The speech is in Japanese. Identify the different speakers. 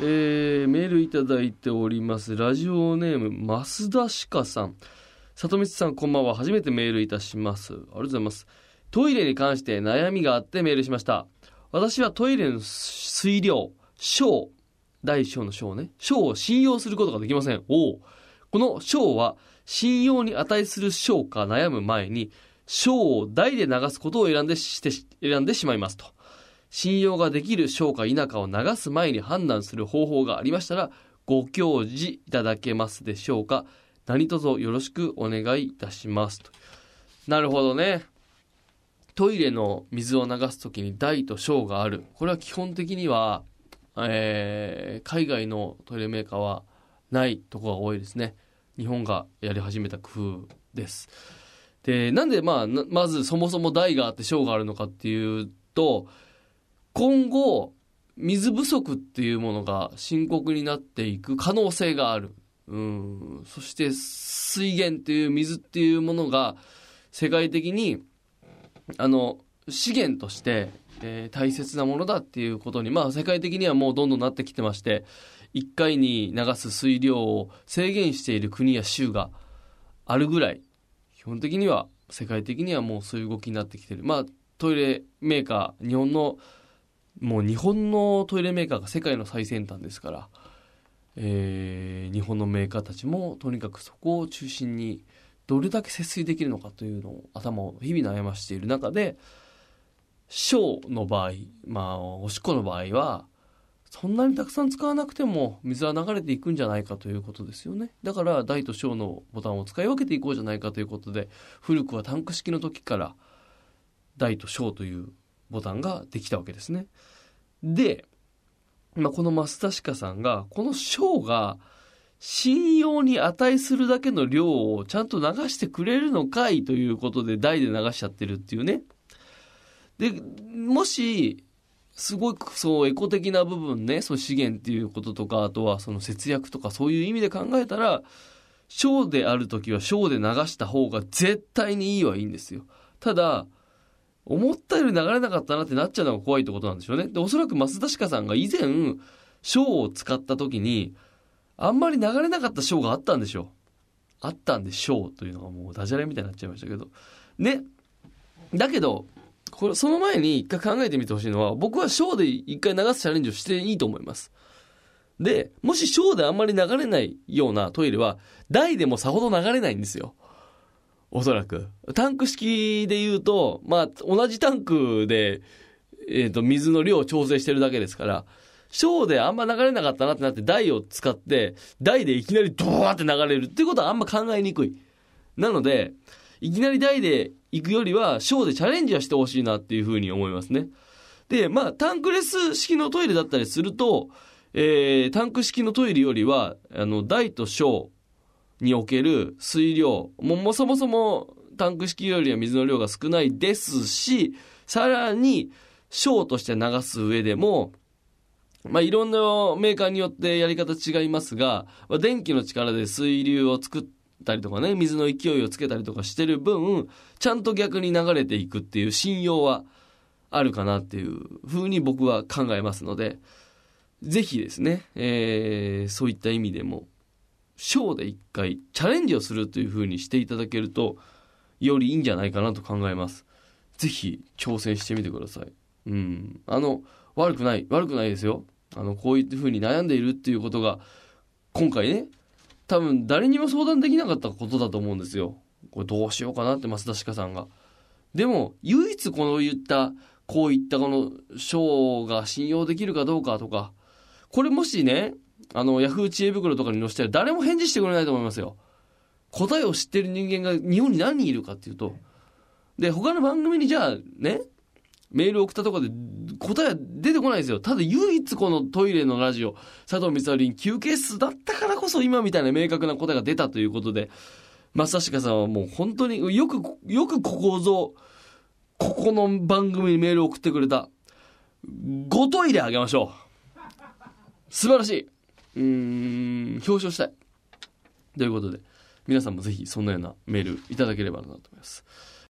Speaker 1: えー、メールいただいております。ラジオネーム、増田鹿さん。里光さん、こんばんは。初めてメールいたします。ありがとうございます。トイレに関して悩みがあってメールしました。私はトイレの水量、小、大小の小ね、小を信用することができません。おお。この小は、信用に値する小か悩む前に、小を大で流すことを選んでして選んでしまいますと。信用ができる小か否かを流す前に判断する方法がありましたら、ご教示いただけますでしょうか？何卒よろしくお願いいたします。となるほどね。トイレの水を流すときに大と小がある。これは基本的には、えー海外のトイレメーカーはないとこが多いですね。日本がやり始めた工夫です。で、なんでまあ、まずそもそも大があって小があるのかっていうと、今後、水不足っていうものが深刻になっていく可能性がある。うん。そして水源っていう水っていうものが世界的にあの資源として、えー大切なものだっていうことにまあ世界的にはもうどんどんなってきてまして1回に流す水量を制限している国や州があるぐらい基本的には世界的にはもうそういう動きになってきてるまあトイレメーカー日本のもう日本のトイレメーカーが世界の最先端ですから、えー日本のメーカーたちもとにかくそこを中心にどれだけ節水できるのかというのを頭を日々悩ましている中で小の場合まあおしっこの場合はそんなにたくさん使わなくても水は流れていくんじゃないかということですよね。だから大と小のボタンを使い分けていこうじゃないかということで古くはタンク式の時から大と小というボタンができたわけですね。で、まあ、この増田鹿さんがこの小が信用に値するだけの量をちゃんと流してくれるのかいということで大で流しちゃってるっていうね。でもしすごくそうエコ的な部分ねそう資源っていうこととかあとはその節約とかそういう意味で考えたら小である時は小で流した方が絶対にいいはいいんですよ。ただ思ったより流れなかったなってなっちゃうのが怖いってことなんでしょうね。でおそらく増田鹿さんが以前小を使った時にあんまり流れなかった小があったんでしょう。あったんでしょうというのがもうダジャレみたいになっちゃいましたけど。ね。だけどこれその前に一回考えてみてほしいのは僕はショーで一回流すチャレンジをしていいと思います。でもしショーであんまり流れないようなトイレは大でもさほど流れないんですよ。おそらくタンク式で言うとまあ同じタンクで、えー、と水の量を調整してるだけですからショーであんま流れなかったなってなって台を使って台でいきなりドワーって流れるっていうことはあんま考えにくいなのでいきなり台で行くよりは、ショーでチャレンジはしてほしいなっていうふうに思いますね。で、まあ、タンクレス式のトイレだったりすると、えー、タンク式のトイレよりは、あの、大と小における水量、ももそもそもタンク式よりは水の量が少ないですし、さらに、小として流す上でも、まあ、いろんなメーカーによってやり方違いますが、まあ電気の力で水流を作ったりとかね、水の勢いをつけたりとかしてる分、ちゃんと逆に流れていくっていう信用はあるかなっていうふうに僕は考えますので、ぜひですね、えーそういった意味でも、ショーで一回チャレンジをするというふうにしていただけると、よりいいんじゃないかなと考えます。ぜひ挑戦してみてください。うん。あの、悪くない、悪くないですよ。あの、こういうふうに悩んでいるっていうことが、今回ね、多分誰にも相談できなかったことだと思うんですよ。これどうしようかなって増田鹿さんが。でも、唯一この言った、こういったこの賞が信用できるかどうかとか、これもしね、あの、ヤフー知恵袋とかに載せたら誰も返事してくれないと思いますよ。答えを知ってる人間が日本に何人いるかっていうと。で、他の番組にじゃあね、メール送ったとこで答え出てこないですよ。ただ唯一このトイレのラジオ、佐藤光晴休憩室だったからこそ今みたいな明確な答えが出たということで、正鹿さんはもう本当によく、よくここぞ、ここの番組にメール送ってくれた。ごトイレあげましょう。素晴らしい。うん、表彰したい。ということで、皆さんもぜひそんなようなメールいただければなと思います。